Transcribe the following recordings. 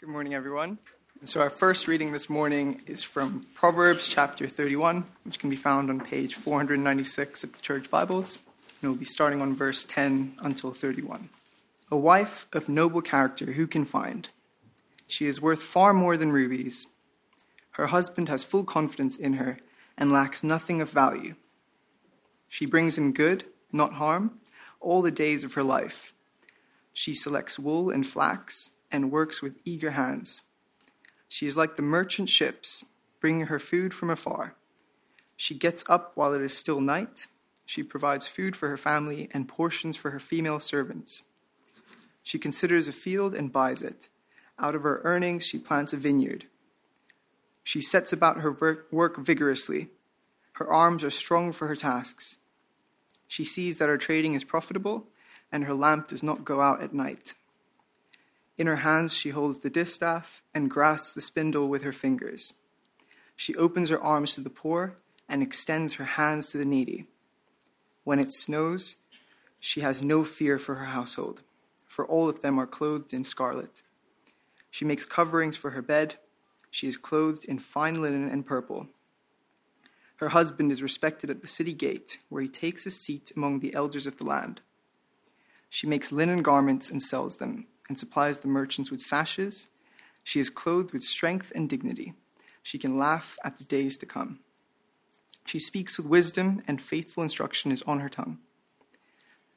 Good morning, everyone. So, our first reading this morning is from Proverbs chapter 31, which can be found on page 496 of the Church Bibles. And we'll be starting on verse 10 until 31. A wife of noble character, who can find? She is worth far more than rubies. Her husband has full confidence in her and lacks nothing of value. She brings him good, not harm, all the days of her life. She selects wool and flax and works with eager hands. She is like the merchant ships, bringing her food from afar. She gets up while it is still night. She provides food for her family and portions for her female servants. She considers a field and buys it. Out of her earnings, she plants a vineyard. She sets about her work vigorously. Her arms are strong for her tasks. She sees that her trading is profitable, and her lamp does not go out at night. In her hands she holds the distaff and grasps the spindle with her fingers. She opens her arms to the poor and extends her hands to the needy. When it snows, she has no fear for her household, for all of them are clothed in scarlet. She makes coverings for her bed. She is clothed in fine linen and purple. Her husband is respected at the city gate, where he takes his seat among the elders of the land. She makes linen garments and sells them and supplies the merchants with sashes. She is clothed with strength and dignity. She can laugh at the days to come. She speaks with wisdom, and faithful instruction is on her tongue.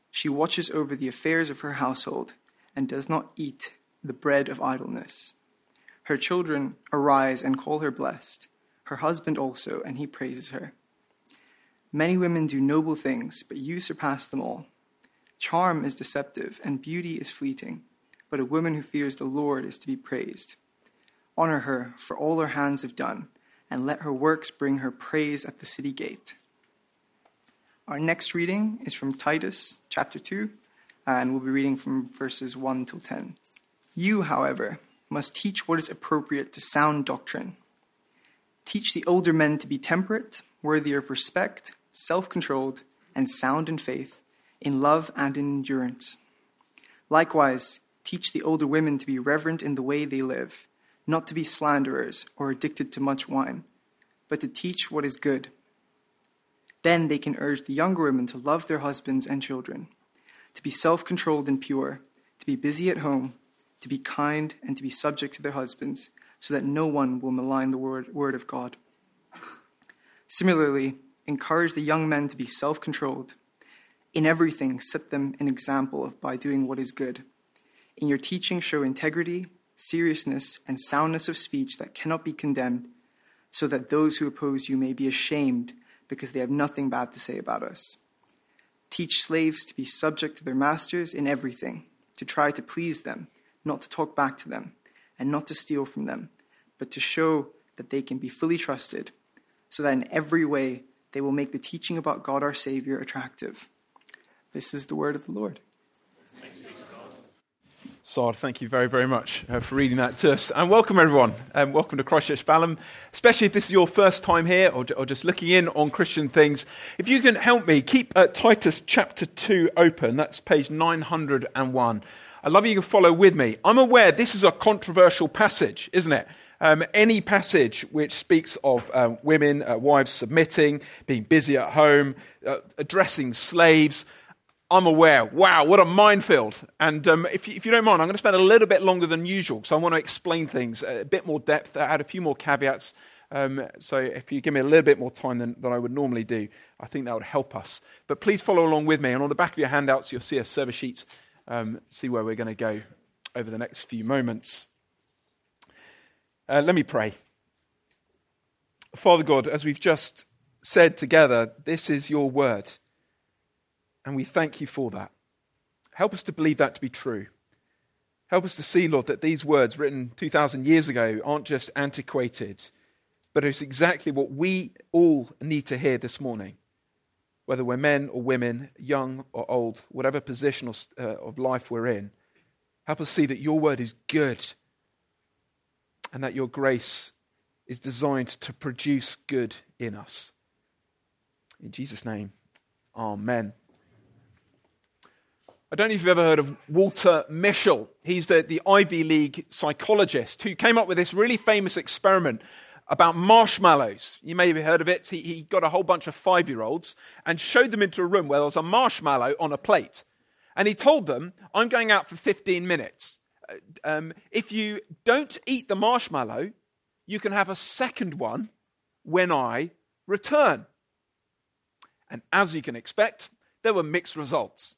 She watches over the affairs of her household and does not eat the bread of idleness. Her children arise and call her blessed, her husband also, and he praises her. Many women do noble things, but you surpass them all. Charm is deceptive, and beauty is fleeting but a woman who fears the Lord is to be praised. Honor her for all her hands have done, and let her works bring her praise at the city gate. Our next reading is from Titus chapter 2, and we'll be reading from verses 1 till 10. You, however, must teach what is appropriate to sound doctrine. Teach the older men to be temperate, worthy of respect, self controlled, and sound in faith, in love and in endurance. Likewise, Teach the older women to be reverent in the way they live, not to be slanderers or addicted to much wine, but to teach what is good. Then they can urge the younger women to love their husbands and children, to be self controlled and pure, to be busy at home, to be kind, and to be subject to their husbands, so that no one will malign the word, word of God. Similarly, encourage the young men to be self controlled. In everything, set them an example of by doing what is good. In your teaching, show integrity, seriousness, and soundness of speech that cannot be condemned, so that those who oppose you may be ashamed because they have nothing bad to say about us. Teach slaves to be subject to their masters in everything, to try to please them, not to talk back to them, and not to steal from them, but to show that they can be fully trusted, so that in every way they will make the teaching about God our Savior attractive. This is the word of the Lord. Sard, thank you very, very much uh, for reading that to us. And welcome, everyone. Um, welcome to Christchurch Balham, especially if this is your first time here or, or, just looking in on Christian things. If you can help me, keep uh, Titus chapter 2 open. That's page 901. I love you, can follow with me. I'm aware this is a controversial passage, isn't it? Um, any passage which speaks of uh, women, uh, wives submitting, being busy at home, uh, addressing slaves, I'm aware. Wow, what a minefield. And um, if, you, if, you, don't mind, I'm going to spend a little bit longer than usual because I want to explain things a bit more depth, add a few more caveats. Um, so if you give me a little bit more time than, than I would normally do, I think that would help us. But please follow along with me. And on the back of your handouts, you'll see a service sheet, um, see where we're going to go over the next few moments. Uh, let me pray. Father God, as we've just said together, this is your word. And we thank you for that. Help us to believe that to be true. Help us to see, Lord, that these words written 2,000 years ago aren't just antiquated, but it's exactly what we all need to hear this morning. Whether we're men or women, young or old, whatever position of, uh, of life we're in, help us see that your word is good and that your grace is designed to produce good in us. In Jesus' name, amen. I don't know if you've ever heard of Walter Mischel. He's the, the Ivy League psychologist who came up with this really famous experiment about marshmallows. You may have heard of it. He, he got a whole bunch of five year olds and showed them into a room where there was a marshmallow on a plate. And he told them, I'm going out for 15 minutes. Uh, um, if you don't eat the marshmallow, you can have a second one when I return. And as you can expect, there were mixed results.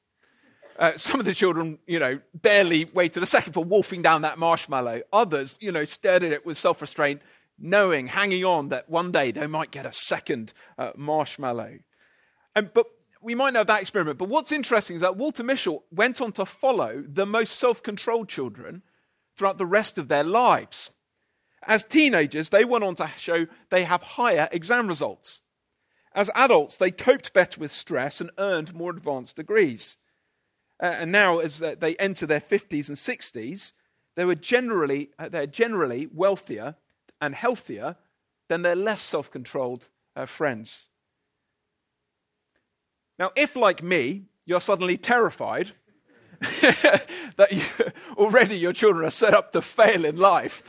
Uh, some of the children, you know, barely waited a second for wolfing down that marshmallow. Others, you know, stared at it with self restraint, knowing, hanging on that one day they might get a second uh, marshmallow. And, but we might know that experiment. But what's interesting is that Walter Mischel went on to follow the most self controlled children throughout the rest of their lives. As teenagers, they went on to show they have higher exam results. As adults, they coped better with stress and earned more advanced degrees. Uh, and now, as they enter their 50s and 60s, they were generally, uh, they're generally wealthier and healthier than their less self controlled uh, friends. Now, if, like me, you're suddenly terrified that you, already your children are set up to fail in life,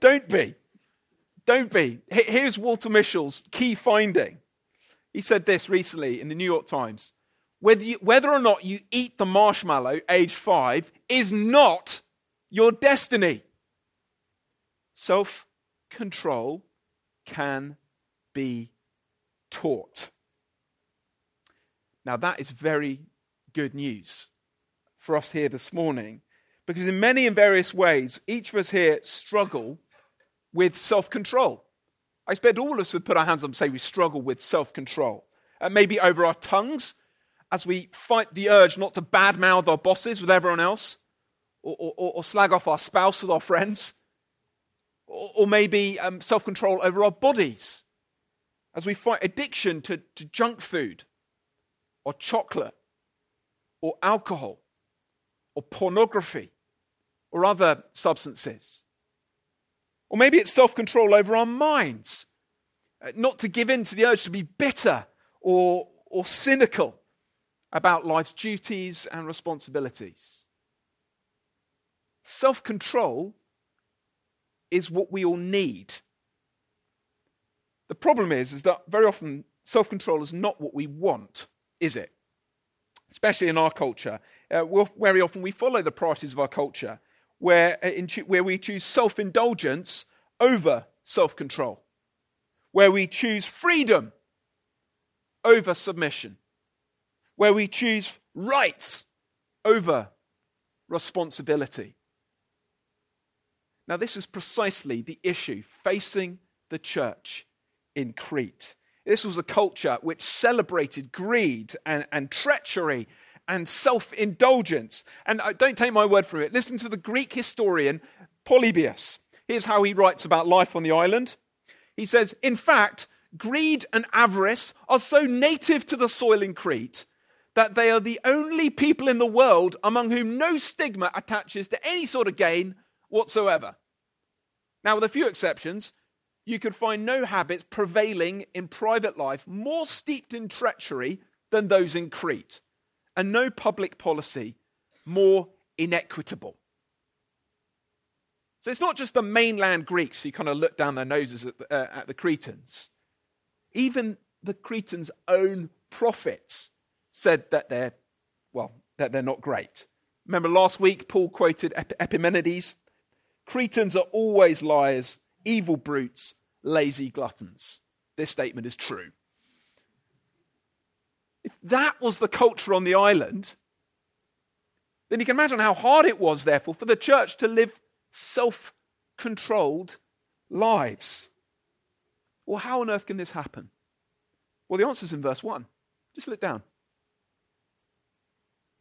don't be. Don't be. Here's Walter Mischel's key finding. He said this recently in the New York Times whether, you, whether or not you eat the marshmallow age five is not your destiny. Self control can be taught. Now, that is very good news for us here this morning because, in many and various ways, each of us here struggle with self control. I expect all of us would put our hands up and say we struggle with self control. Uh, maybe over our tongues, as we fight the urge not to badmouth our bosses with everyone else, or, or, or slag off our spouse with our friends, or, or maybe um, self control over our bodies, as we fight addiction to, to junk food, or chocolate, or alcohol, or pornography, or other substances. Or maybe it's self control over our minds, uh, not to give in to the urge to be bitter or, or cynical about life's duties and responsibilities. Self control is what we all need. The problem is, is that very often self control is not what we want, is it? Especially in our culture. Uh, very often we follow the priorities of our culture, where, uh, in, where we choose self indulgence over self control, where we choose freedom over submission where we choose rights over responsibility. Now, this is precisely the issue facing the church in Crete. This was a culture which celebrated greed and, and treachery and self indulgence. And uh, don't take my word for it. Listen to the Greek historian Polybius. Here's how he writes about life on the island. He says, In fact, greed and avarice are so native to the soil in Crete that they are the only people in the world among whom no stigma attaches to any sort of gain whatsoever. Now, with a few exceptions, you could find no habits prevailing in private life more steeped in treachery than those in Crete, and no public policy more inequitable. So it's not just the mainland Greeks who kind of look down their noses at the, uh, at the Cretans. Even the Cretans' own prophets said that they're, well, that they're not great. Remember last week, Paul quoted Epimenides Cretans are always liars, evil brutes, lazy gluttons. This statement is true. If that was the culture on the island, then you can imagine how hard it was, therefore, for the church to live self controlled lives. Well, how on earth can this happen? Well, the answer is in verse 1. Just look down.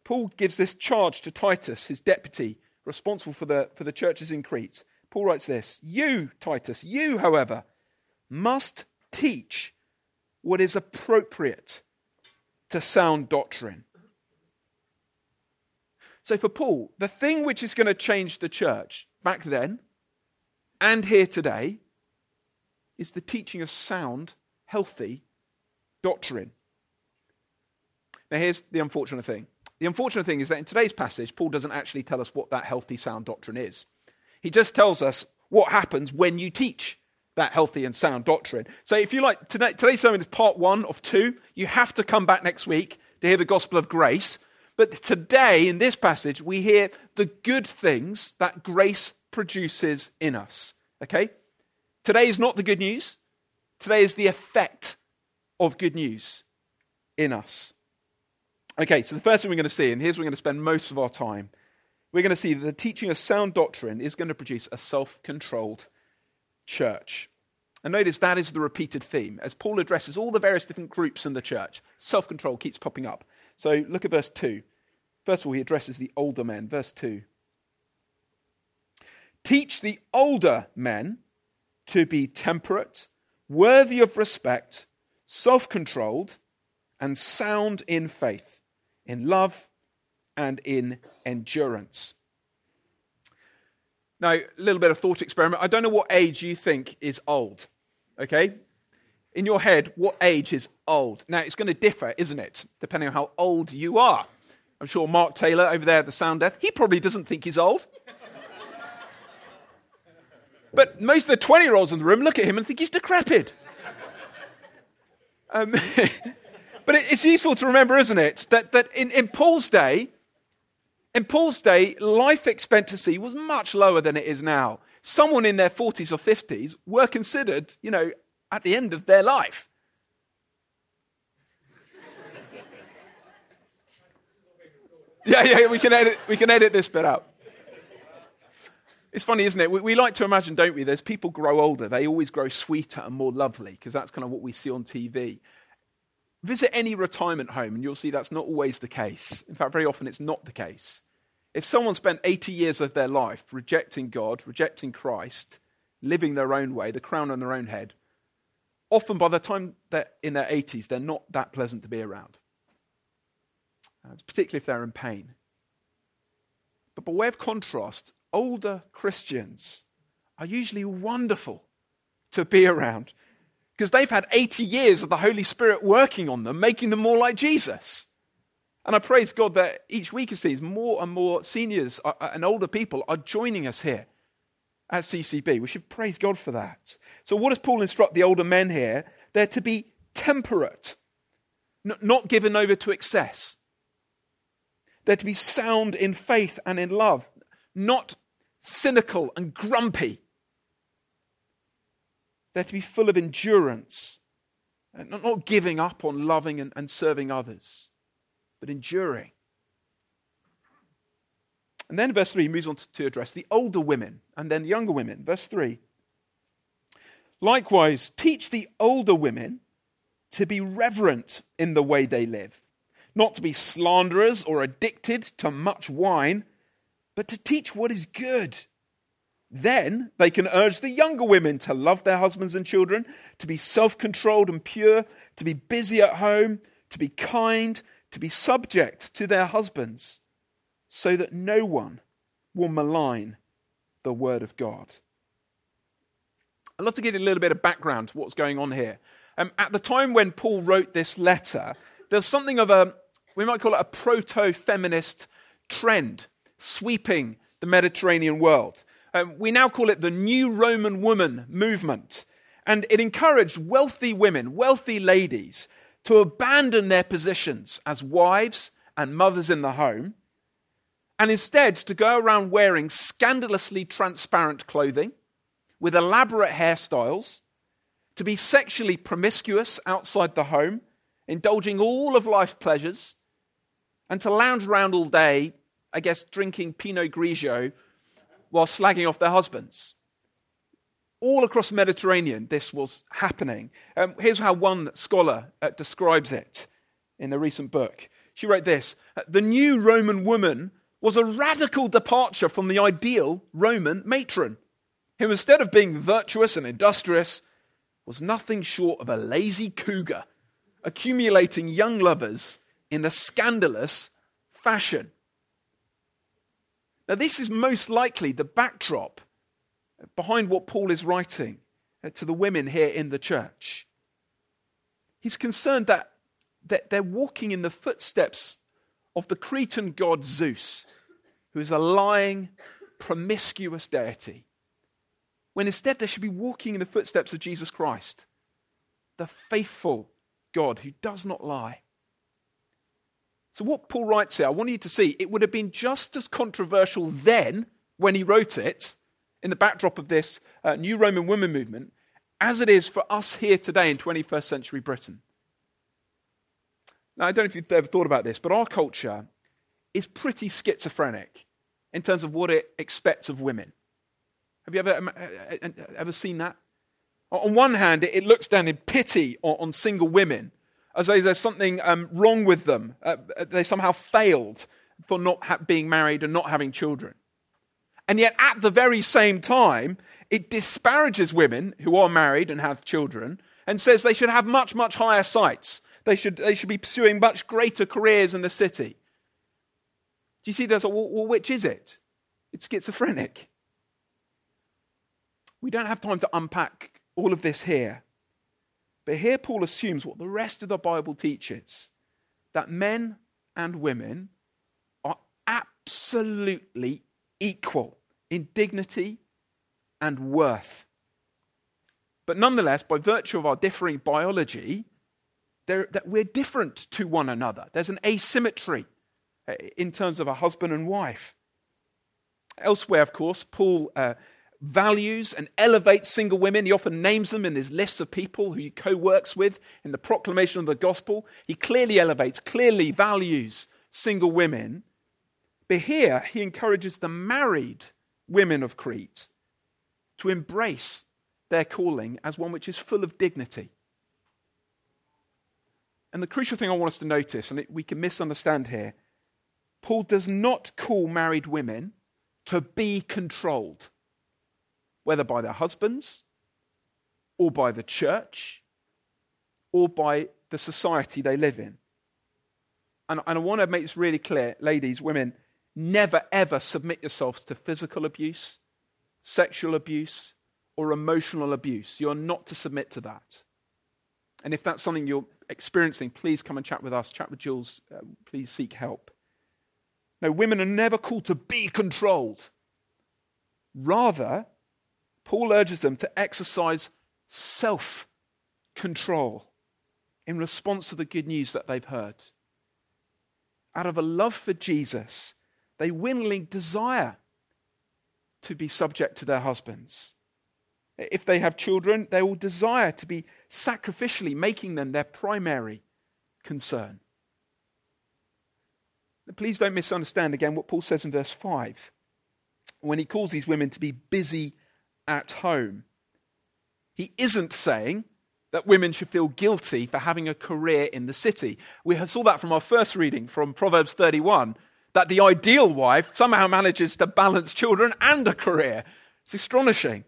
Paul gives this charge to Titus, his deputy, responsible for the, for the churches in Crete. Paul writes this You, Titus, you, however, must teach what is appropriate to sound doctrine. So, for Paul, the thing which is going to change the church back then and here today is the teaching of sound, healthy doctrine. Now, here's the unfortunate thing The unfortunate thing is that in today's passage, Paul doesn't actually tell us what that healthy, sound doctrine is. He just tells us what happens when you teach that healthy and sound doctrine. So if you like, today, today's sermon is part one of two. You have to come back next week to hear the gospel of grace. But today, in this passage, we hear the good things that grace produces in us. Okay? Today is not the good news. Today is the effect of good news in us. Okay, so the first thing we're going to see, and here's where we're going to spend most of our time, we're going to see that the teaching of sound doctrine is going to produce a self controlled church. And notice that is the repeated theme. As Paul addresses all the various different groups in the church, self control keeps popping up. So look at verse 2. First of all, he addresses the older men. Verse 2. Teach the older men to be temperate, worthy of respect, self controlled, and sound in faith in love, and in endurance. Now, a little bit of thought experiment. I don't know what age you think is old, okay? In your head, what age is old? Now, it's going to differ, isn't it? Depending on how old you are. I'm sure Mark Taylor over there at the Sound Desk, he probably doesn't think he's old. but most of the 20 year olds in the room look at him and think he's decrepit. Um, But it's useful to remember, isn't it, that, that in, in Paul's day, in Paul's day, life expectancy was much lower than it is now. Someone in their 40s or 50s were considered, you know, at the end of their life. yeah, yeah, we can edit, we can edit this bit out. It's funny, isn't it? We, we, like to imagine, don't we? There's people grow older. They always grow sweeter and more lovely because that's kind of what we see on TV. Visit any retirement home and you'll see that's not always the case. In fact, very often it's not the case. If someone spent 80 years of their life rejecting God, rejecting Christ, living their own way, the crown on their own head, often by the time they're in their 80s, they're not that pleasant to be around, uh, particularly if they're in pain. But by way of contrast, older Christians are usually wonderful to be around because they've had 80 years of the Holy Spirit working on them, making them more like Jesus. And I praise God that each week as these, more and more seniors uh, uh, and older people are joining us here at CCB. We should praise God for that. So, what does Paul instruct the older men here? They're to be temperate, not given over to excess. They're to be sound in faith and in love, not cynical and grumpy they're to be full of endurance, uh, not giving up on loving and, serving others, but enduring. And then verse 3 moves on to, to address the older women and then the younger women. Verse 3 Likewise, teach the older women to be reverent in the way they live, not to be slanderers or addicted to much wine, but to teach what is good then they can urge the younger women to love their husbands and children, to be self controlled and pure, to be busy at home, to be kind, to be subject to their husbands, so that no one will malign the word of God. I'd love to give you a little bit of background to what's going on here. Um, at the time when Paul wrote this letter, there's something of a, we might call it a proto feminist trend sweeping the Mediterranean world. Um, we now call it the New Roman Woman movement. And it encouraged wealthy women, wealthy ladies, to abandon their positions as wives and mothers in the home, and instead to go around wearing scandalously transparent clothing with elaborate hairstyles, to be sexually promiscuous outside the home, indulging all of life's pleasures, and to lounge around all day, I guess, drinking Pinot Grigio while slagging off their husbands. All across the Mediterranean, this was happening. Um, here's how one scholar uh, describes it in a recent book. She wrote this The new Roman woman was a radical departure from the ideal Roman matron, who instead of being virtuous and industrious, was nothing short of a lazy cougar, accumulating young lovers in a scandalous fashion. Now, this is most likely the backdrop behind what Paul is writing uh, to the women here in the church. He's concerned that, that they're walking in the footsteps of the Cretan god Zeus, who is a lying, promiscuous deity, when instead they should be walking in the footsteps of Jesus Christ, the faithful God who does not lie. So, what Paul writes here, I want you to see, it would have been just as controversial then when he wrote it, in the backdrop of this uh, new Roman women movement, as it is for us here today in 21st century Britain. Now, I don't know if you've ever thought about this, but our culture is pretty schizophrenic in terms of what it expects of women. Have you ever, um, uh, uh, ever seen that? On one hand, it looks down in pity on, single women, as though there's something um, wrong with them. Uh, they somehow failed for not ha- being married and not having children. And yet, at the very same time, it disparages women who are married and have children and says they should have much, much higher sights. They should, they should be pursuing much greater careers in the city. Do you see there's Well, well, which is it? It's schizophrenic. We don't have time to unpack all of this here. But here Paul assumes what the rest of the Bible teaches that men and women are absolutely equal in dignity and worth. But nonetheless, by virtue of our differing biology, that we're different to one another. There's an asymmetry uh, in terms of a husband and wife. Elsewhere, of course, Paul uh, values and elevates single women. He often names them in his lists of people who he co works with in the proclamation of the gospel. He clearly elevates, clearly values single women. But here, he encourages the married women of Crete to embrace their calling as one which is full of dignity. And the crucial thing I want us to notice, and we can misunderstand here, Paul does not call married women to be controlled whether by their husbands, or by the church, or by the society they live in. And, and I want to make this really clear, ladies, women, never ever submit yourselves to physical abuse, sexual abuse, or emotional abuse. You're not to submit to that. And if that's something you're experiencing, please come and chat with us. Chat with Jules. Uh, please seek help. No, women are never called to be controlled. Rather, Paul urges them to exercise self control in response to the good news that they've heard. Out of a love for Jesus, they willingly desire to be subject to their husbands. If they have children, they will desire to be sacrificially making them their primary concern. Please don't misunderstand again what Paul says in verse 5 when he calls these women to be busy at home. He isn't saying that women should feel guilty for having a career in the city. We saw that from our first reading from Proverbs 31 that the ideal wife somehow manages to balance children and a career. It's astonishing.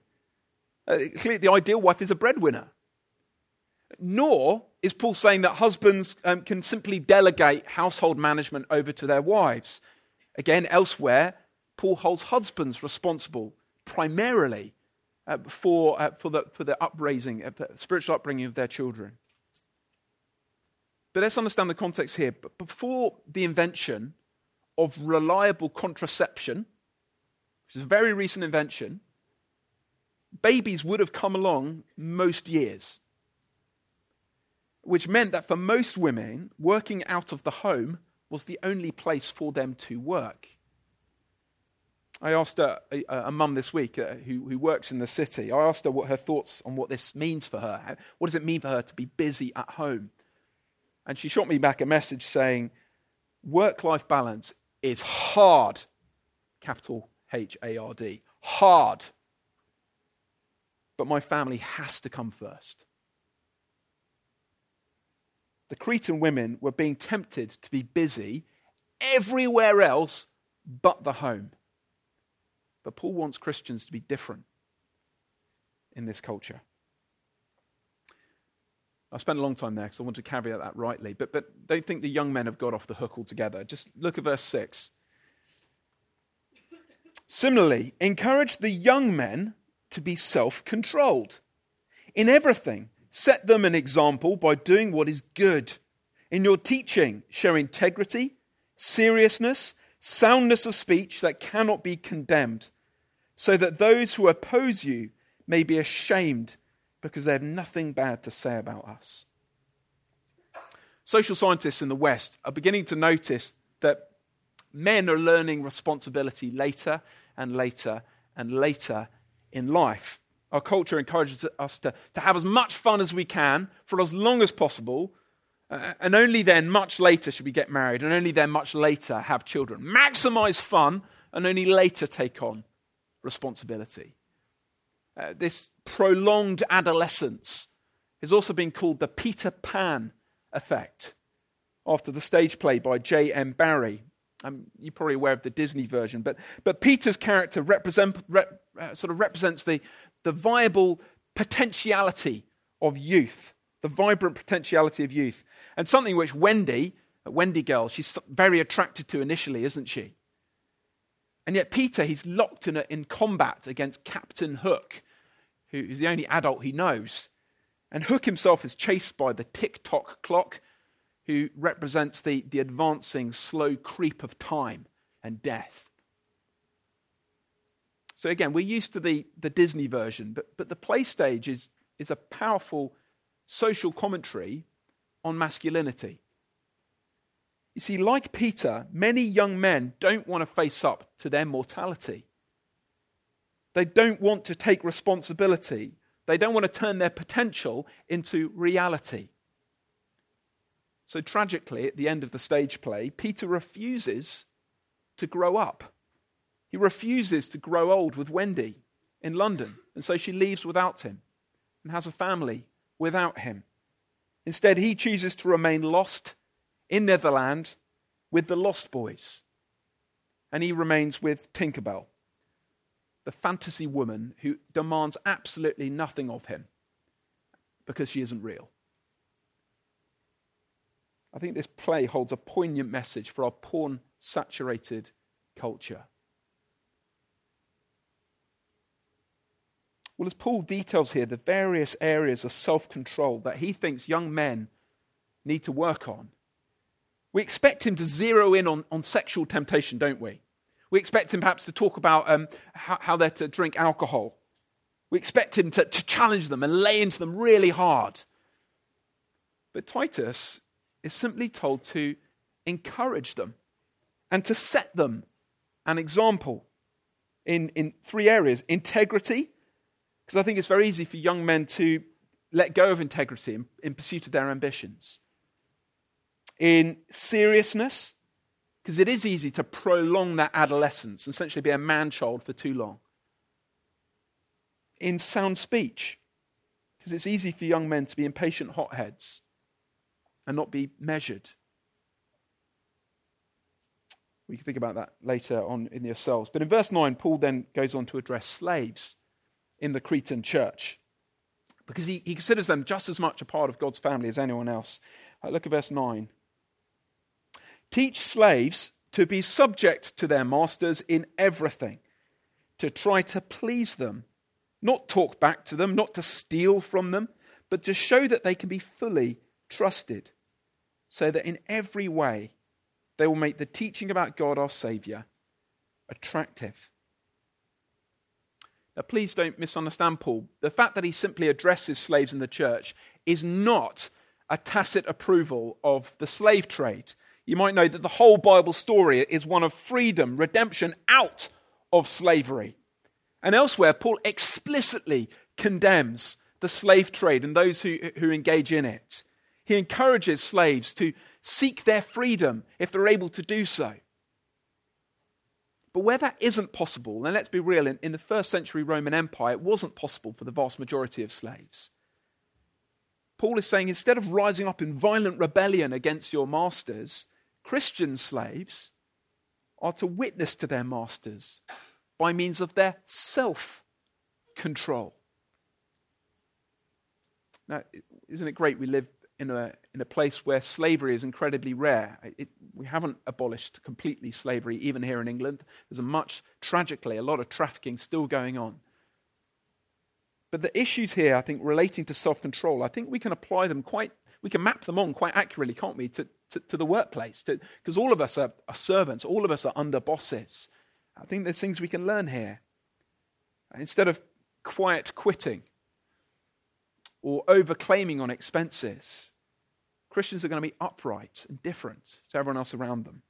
Uh, clearly, the ideal wife is a breadwinner. Nor is Paul saying that husbands um, can simply delegate household management over to their wives. Again, elsewhere, Paul holds husbands responsible primarily for, uh, for, the, for the upraising, uh, the spiritual upbringing of their children. But let's understand the context here. But before the invention of reliable contraception, which is a very recent invention, babies would have come along most years. Which meant that for most women, working out of the home was the only place for them to work. I asked a, a, a mum this week uh, who, who works in the city, I asked her what her thoughts on what this means for her. How, what does it mean for her to be busy at home? And she shot me back a message saying, work life balance is hard, capital H A R D, hard. But my family has to come first. The Cretan women were being tempted to be busy everywhere else but the home. But Paul wants Christians to be different in this culture. I spent a long time there because I want to caveat that rightly, but, but don't think the young men have got off the hook altogether. Just look at verse 6. Similarly, encourage the young men to be self controlled. In everything, set them an example by doing what is good. In your teaching, show integrity, seriousness, soundness of speech that cannot be condemned, so that those who oppose you may be ashamed because they have nothing bad to say about us. Social scientists in the West are beginning to notice that men are learning responsibility later and later and later in life. Our culture encourages us to, to have as much fun as we can for as long as possible, uh, and only then, much later, should we get married, and only then, much later, have children. Maximize fun, and only later take on responsibility. Uh, this prolonged adolescence has also been called the Peter Pan effect, after the stage play by J.M. Barrie. Um, you're probably aware of the Disney version, but, but Peter's character represent, rep, uh, sort of represents the, the viable potentiality of youth, the vibrant potentiality of youth, and something which Wendy, Wendy girl, she's very attracted to initially, isn't she? And yet Peter, he's locked in, a, in combat against Captain Hook, who is the only adult he knows. And Hook himself is chased by the tick tock clock, who represents the, the advancing slow creep of time and death. So again, we're used to the, the Disney version, but, but the play stage is, is a powerful social commentary on masculinity. You see, like Peter, many young men don't want to face up to their mortality. They don't want to take responsibility. They don't want to turn their potential into reality. So, tragically, at the end of the stage play, Peter refuses to grow up. He refuses to grow old with Wendy in London, and so she leaves without him and has a family without him. Instead, he chooses to remain lost in Neverland with the Lost Boys, and he remains with Tinkerbell, the fantasy woman who demands absolutely nothing of him because she isn't real. I think this play holds a poignant message for our porn saturated culture. Well, as Paul details here the various areas of self control that he thinks young men need to work on, we expect him to zero in on, on sexual temptation, don't we? We expect him perhaps to talk about um, how, how, they're to drink alcohol. We expect him to, to challenge them and lay into them really hard. But Titus is simply told to encourage them and to set them an example in, in three areas integrity, because I think it's very easy for young men to let go of integrity in, in pursuit of their ambitions. In seriousness, because it is easy to prolong that adolescence and essentially be a man child for too long. In sound speech, because it's easy for young men to be impatient hotheads and not be measured. We can think about that later on in yourselves. But in verse 9, Paul then goes on to address slaves in the Cretan church because he, he considers them just as much a part of God's family as anyone else. Uh, look at verse 9. Teach slaves to be subject to their masters in everything, to try to please them, not talk back to them, not to steal from them, but to show that they can be fully trusted, so that in every way they will make the teaching about God our Saviour attractive now, please don't misunderstand Paul. The fact that he simply addresses slaves in the church is not a tacit approval of the slave trade. You might know that the whole Bible story is one of freedom, redemption out of slavery. And elsewhere, Paul explicitly condemns the slave trade and those who, who engage in it. He encourages slaves to seek their freedom if they're able to do so. But where that isn't possible, and let's be real, in, in the first century Roman Empire, it wasn't possible for the vast majority of slaves. Paul is saying instead of rising up in violent rebellion against your masters, Christian slaves are to witness to their masters by means of their self control. Now, isn't it great we live in a, in a place where slavery is incredibly rare. It, we haven't abolished completely slavery, even here in England. There's a much, tragically, a lot of trafficking still going on. But the issues here, I think, relating to self control, I think we can apply them quite, we can map them on quite accurately, can't we, to, to, to the workplace? Because all of us are, are servants, all of us are under bosses. I think there's things we can learn here. Instead of quiet quitting or overclaiming on expenses, Christians are going to be upright and different to everyone else around them.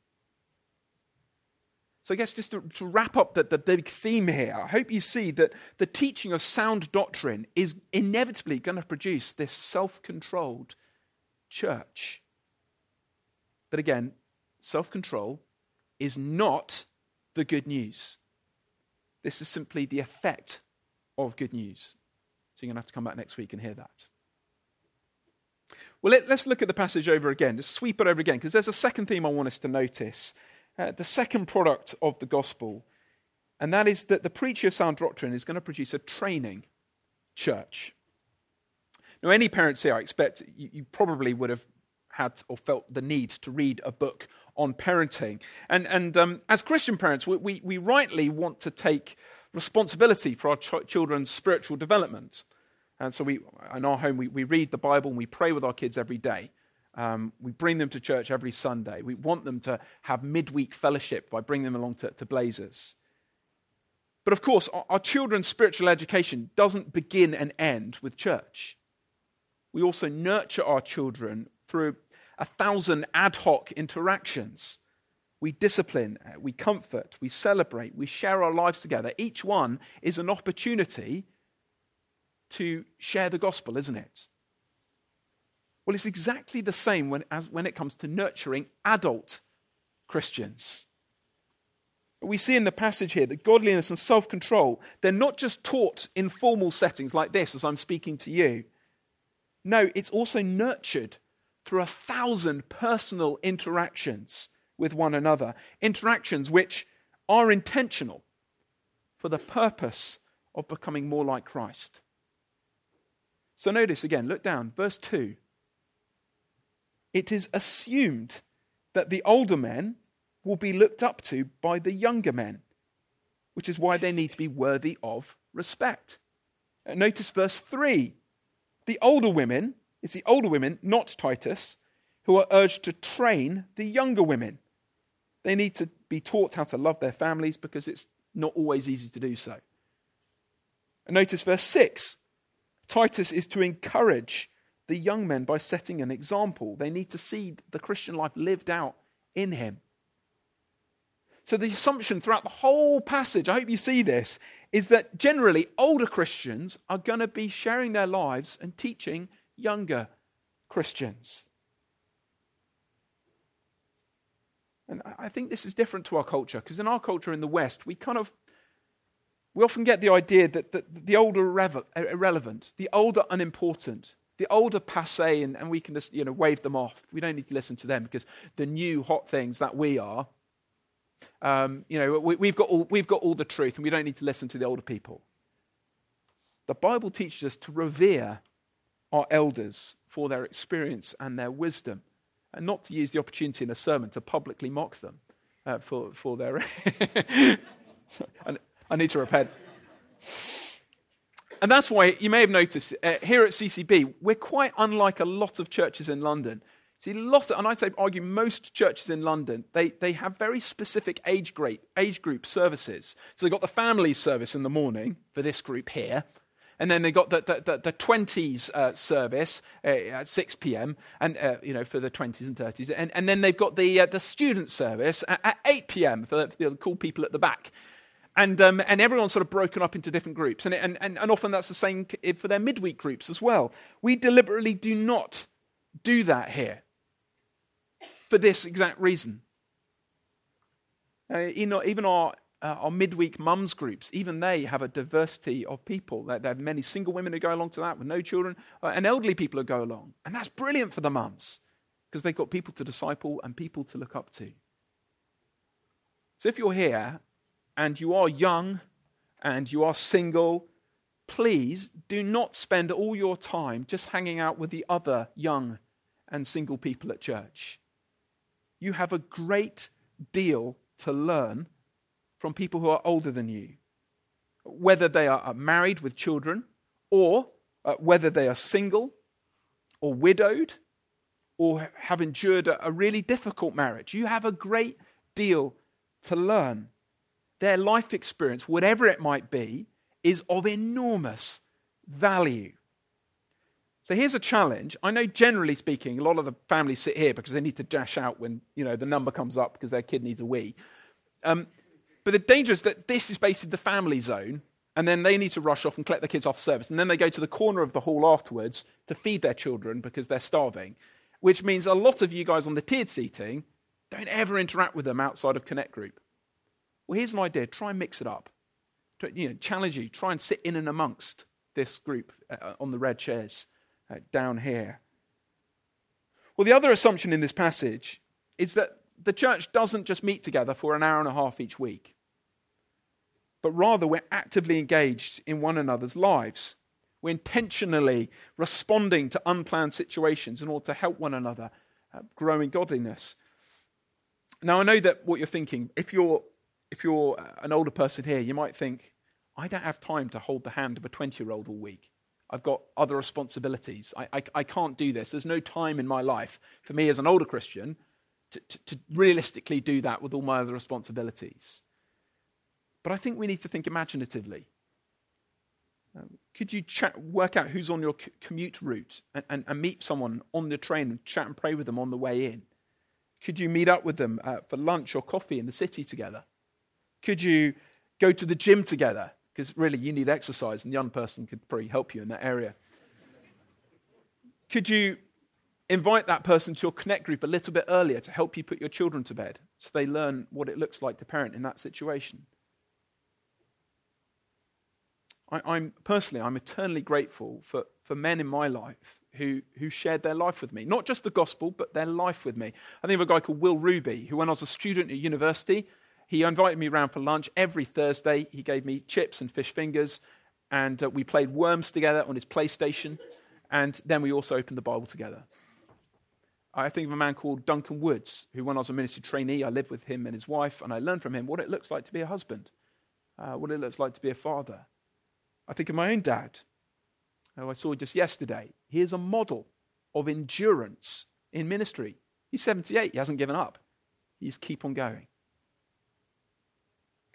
So, I guess just to, to wrap up the, the big theme here, I hope you see that the teaching of sound doctrine is inevitably going to produce this self controlled church. But again, self control is not the good news. This is simply the effect of good news. So, you're going to have to come back next week and hear that. Well, let, us look at the passage over again. Just sweep it over again, because there's a second theme I want us to notice uh, the second product of the gospel, and that is that the preacher of sound doctrine is going to produce a training church. Now, any parents here, I expect you, you probably would have had or felt the need to read a book on parenting. And, and um, as Christian parents, we, we, we, rightly want to take responsibility for our ch- children's spiritual development. And so we, in our home, we, we read the Bible and we pray with our kids every day. Um, we bring them to church every Sunday. We want them to have midweek fellowship by bringing them along to, to Blazers. But of course, our, our children's spiritual education doesn't begin and end with church. We also nurture our children through a thousand ad hoc interactions. We discipline, uh, we comfort, we celebrate, we share our lives together. Each one is an opportunity to share the gospel, isn't it? Well, it's exactly the same when, as, when it comes to nurturing adult Christians. We see in the passage here that godliness and self control, they're not just taught in formal settings like this as I'm speaking to you. No, it's also nurtured through a thousand personal interactions with one another, interactions which are intentional for the purpose of becoming more like Christ. So notice again, look down, verse 2 it is assumed that the older men will be looked up to by the younger men, which is why they need to be worthy of respect. Notice verse 3. The older women, it's the older women, not Titus, who are urged to train the younger women. They need to be taught how to love their families because it's not always easy to do so. And notice verse 6. Titus is to encourage the young men by setting an example. They need to see the Christian life lived out in him. So, the assumption throughout the whole passage, I hope you see this, is that generally older Christians are going to be sharing their lives and teaching younger Christians. And I think this is different to our culture, because in our culture in the West, we kind of we often get the idea that, that the older are irrelevant, the older unimportant, the older passe, and, and we can just you know wave them off. We don't need to listen to them because the new hot things that we are, um, you know, we, we've got all we've got all the truth, and we don't need to listen to the older people. The Bible teaches us to revere our elders for their experience and their wisdom, and not to use the opportunity in a sermon to publicly mock them uh, for for their. I, I need to repent. And that's why you may have noticed uh, here at CCB, we're quite unlike a lot of churches in London. See, a lot, of, and I say argue most churches in London, they, they have very specific age, grade, age group services. So they've got the family service in the morning for this group here, and then they got the, the, the, the 20s uh, service uh, at 6 p.m. and uh, you know for the 20s and 30s, and, and then they've got the uh, the student service at, at 8 p.m. for the, for the cool people at the back. And, um, and everyone's sort of broken up into different groups. And, and, and, and often that's the same for their midweek groups as well. We deliberately do not do that here for this exact reason. Uh, even our, uh, our midweek mums groups, even they have a diversity of people. There are many single women who go along to that with no children, uh, and elderly people who go along. And that's brilliant for the mums because they've got people to disciple and people to look up to. So if you're here and you are young and you are single, please do not spend all your time just hanging out with the other young and single people at church. You have a great deal to learn from people who are older than you, whether they are married with children or uh, whether they are single or widowed or have endured a, a really difficult marriage. You have a great deal to learn. Their life experience, whatever it might be, is of enormous value. So here's a challenge. I know generally speaking, a lot of the families sit here because they need to dash out when you know the number comes up because their kid needs a wee. Um, but the danger is that this is basically the family zone, and then they need to rush off and collect their kids off service, and then they go to the corner of the hall afterwards to feed their children because they're starving, which means a lot of you guys on the tiered seating don't ever interact with them outside of Connect Group. Well, here's an idea: try and mix it up. You know, challenge you. Try and sit in and amongst this group uh, on the red chairs down here. Well, the other assumption in this passage is that the church doesn't just meet together for an hour and a half each week, but rather we're actively engaged in one another's lives. We're intentionally responding to unplanned situations in order to help one another uh, grow in godliness. Now, I know that what you're thinking, if you're, if you're uh, an older person here, you might think, I don't have time to hold the hand of a 20 year old all week. I've got other responsibilities. I, I, I, can't do this. There's no time in my life for me as an older Christian to, to, to realistically do that with all my other responsibilities. But I think we need to think imaginatively. Um, could you chat, work out who's on your c- commute route and, and, and, meet someone on the train and chat and pray with them on the way in? Could you meet up with them uh, for lunch or coffee in the city together? Could you go to the gym together because really you need exercise, and the young person could probably help you in that area. Could you invite that person to your connect group a little bit earlier to help you put your children to bed so they learn what it looks like to parent in that situation? I, am personally, I'm eternally grateful for, for men in my life who, who shared their life with me. Not just the gospel, but their life with me. I think of a guy called Will Ruby, who, when I was a student at university, he invited me around for lunch every Thursday. He gave me chips and fish fingers, and uh, we played Worms together on his PlayStation, and then we also opened the Bible together. I think of a man called Duncan Woods, who, when I was a ministry trainee, I lived with him and his wife, and I learned from him what it looks like to be a husband, uh, what it looks like to be a father. I think of my own dad, who I saw just yesterday. He is a model of endurance in ministry. He's 78, he hasn't given up. He's keep on going.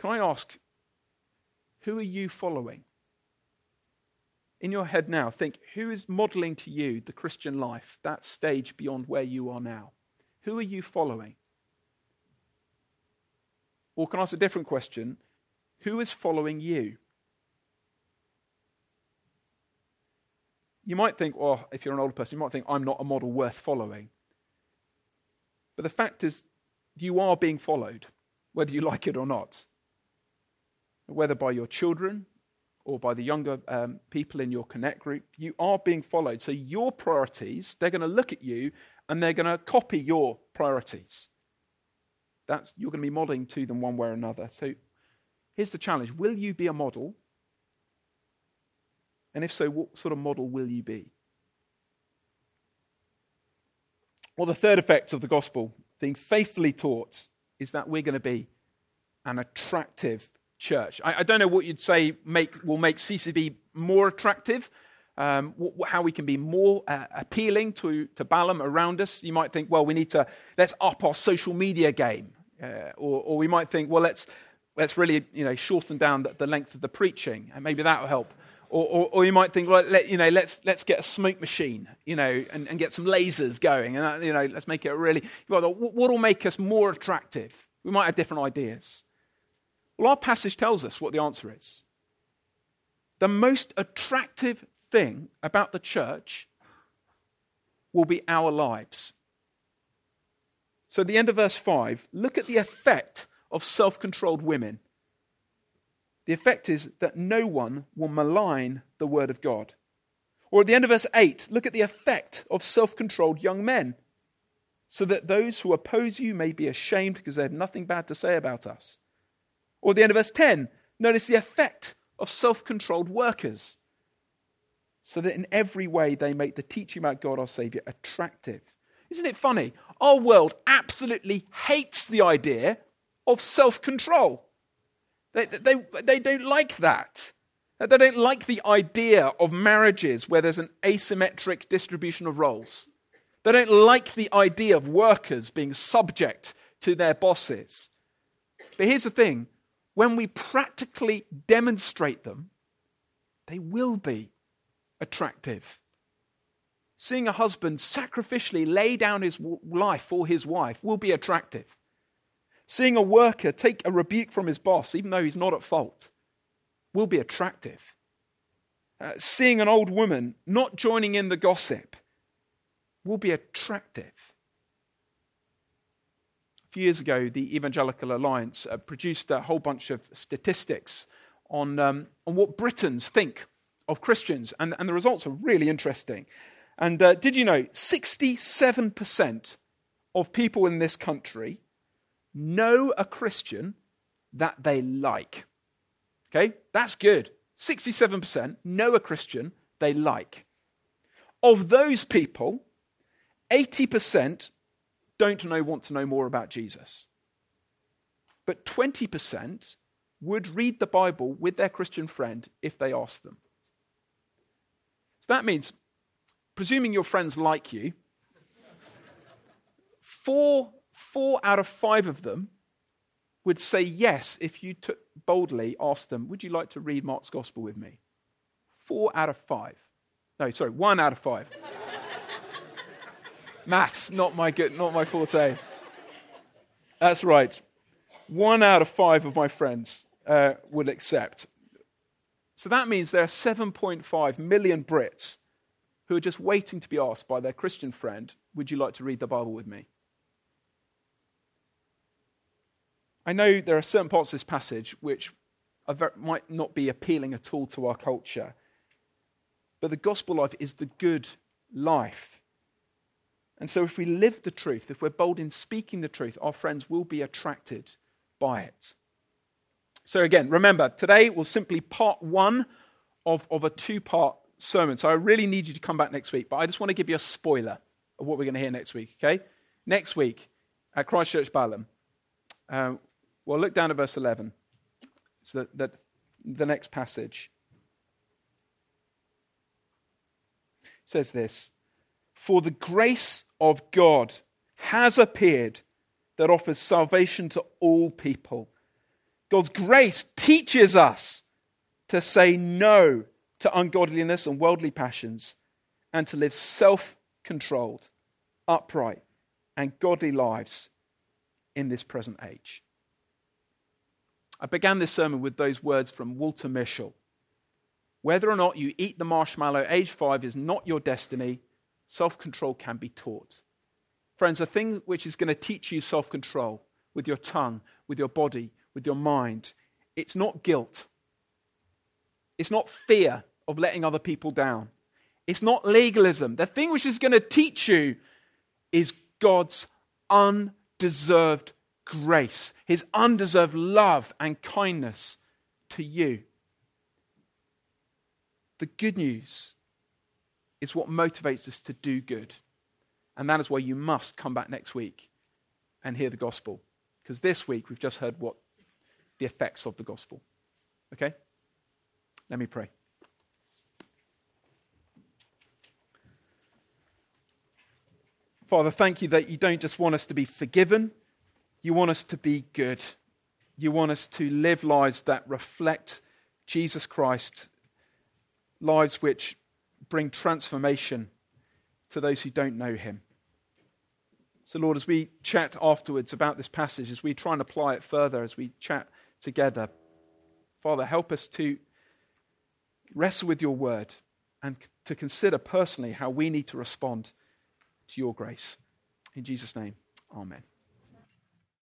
Can I ask, who are you following? In your head now, think who is modeling to you the Christian life, that stage beyond where you are now? Who are you following? Or can I ask a different question? Who is following you? You might think, well, if you're an older person, you might think, I'm not a model worth following. But the fact is, you are being followed, whether you like it or not whether by your children or by the younger um, people in your connect group, you are being followed. So your priorities, they're going to look at you and they're going to copy your priorities. That's you're going to be modeling to them one way or another. So here's the challenge: Will you be a model? And if so, what sort of model will you be? Well, the third effect of the gospel, being faithfully taught, is that we're going to be an attractive church. I, I don't know what you'd say make, will make CCB more attractive, um, how we can be more uh, appealing to, to Balham around us. You might think, well, we need to, let's up our social media game. Uh, or, or we might think, well, let's, let's really you know, shorten down the, the length of the preaching, and maybe that will help. Or, or, or, you might think, well, let, you know, let's, let's get a smoke machine, you know, and, and get some lasers going. And, uh, you know, let's make it really, what will make us more attractive? We might have different ideas. Well, our passage tells us what the answer is. The most attractive thing about the church will be our lives. So, at the end of verse 5, look at the effect of self controlled women. The effect is that no one will malign the word of God. Or at the end of verse 8, look at the effect of self controlled young men, so that those who oppose you may be ashamed because they have nothing bad to say about us. Or the end of verse 10, notice the effect of self controlled workers, so that in every way they make the teaching about God our Savior attractive. Isn't it funny? Our world absolutely hates the idea of self control. They, they, they don't like that. They don't like the idea of marriages where there's an asymmetric distribution of roles. They don't like the idea of workers being subject to their bosses. But here's the thing when we practically demonstrate them, they will be attractive. Seeing a husband sacrificially lay down his life for his wife will be attractive. Seeing a worker take a rebuke from his boss, even though he's not at fault, will be attractive. Uh, seeing an old woman not joining in the gossip will be attractive. Few years ago, the Evangelical Alliance uh, produced a whole bunch of statistics on, um, on what Britons think of Christians, and, and the results are really interesting. And uh, did you know 67% of people in this country know a Christian that they like? Okay, that's good. 67% know a Christian they like. Of those people, 80% don't know, want to know more about Jesus. But 20% would read the Bible with their Christian friend if they asked them. So that means, presuming your friends like you, four, four out of five of them would say yes if you took boldly asked them, Would you like to read Mark's Gospel with me? Four out of five. No, sorry, one out of five. Maths, not my good, not my forte. That's right. One out of five of my friends uh, will accept. So that means there are 7.5 million Brits who are just waiting to be asked by their Christian friend, Would you like to read the Bible with me? I know there are certain parts of this passage which very, might not be appealing at all to our culture, but the gospel life is the good life. And so, if we live the truth, if we're bold in speaking the truth, our friends will be attracted by it. So, again, remember, today was simply part one of, of a two part sermon. So, I really need you to come back next week, but I just want to give you a spoiler of what we're going to hear next week, okay? Next week at Christchurch Balham, um, well, look down at verse 11. So that, that the next passage says this For the grace of God has appeared that offers salvation to all people. God's grace teaches us to say no to ungodliness and worldly passions and to live self controlled, upright, and godly lives in this present age. I began this sermon with those words from Walter Mischel. Whether or not you eat the marshmallow, age five is not your destiny. Self control can be taught. Friends, a thing which is going to teach you self control with your tongue, with your body, with your mind, it's not guilt. It's not fear of letting other people down. It's not legalism. The thing which is going to teach you is God's undeserved grace, his undeserved love and kindness to you. The good news is what motivates us to do good. And that is why you must come back next week and hear the gospel. Because this week we've just heard what the effects of the gospel. Okay? Let me pray. Father, thank you that you don't just want us to be forgiven you want us to be good. You want us to live lives that reflect Jesus Christ, lives which bring transformation to those who don't know him. So, Lord, as we chat afterwards about this passage, as we try and apply it further, as we chat together, Father, help us to wrestle with your word and to consider personally how we need to respond to your grace. In Jesus' name, amen.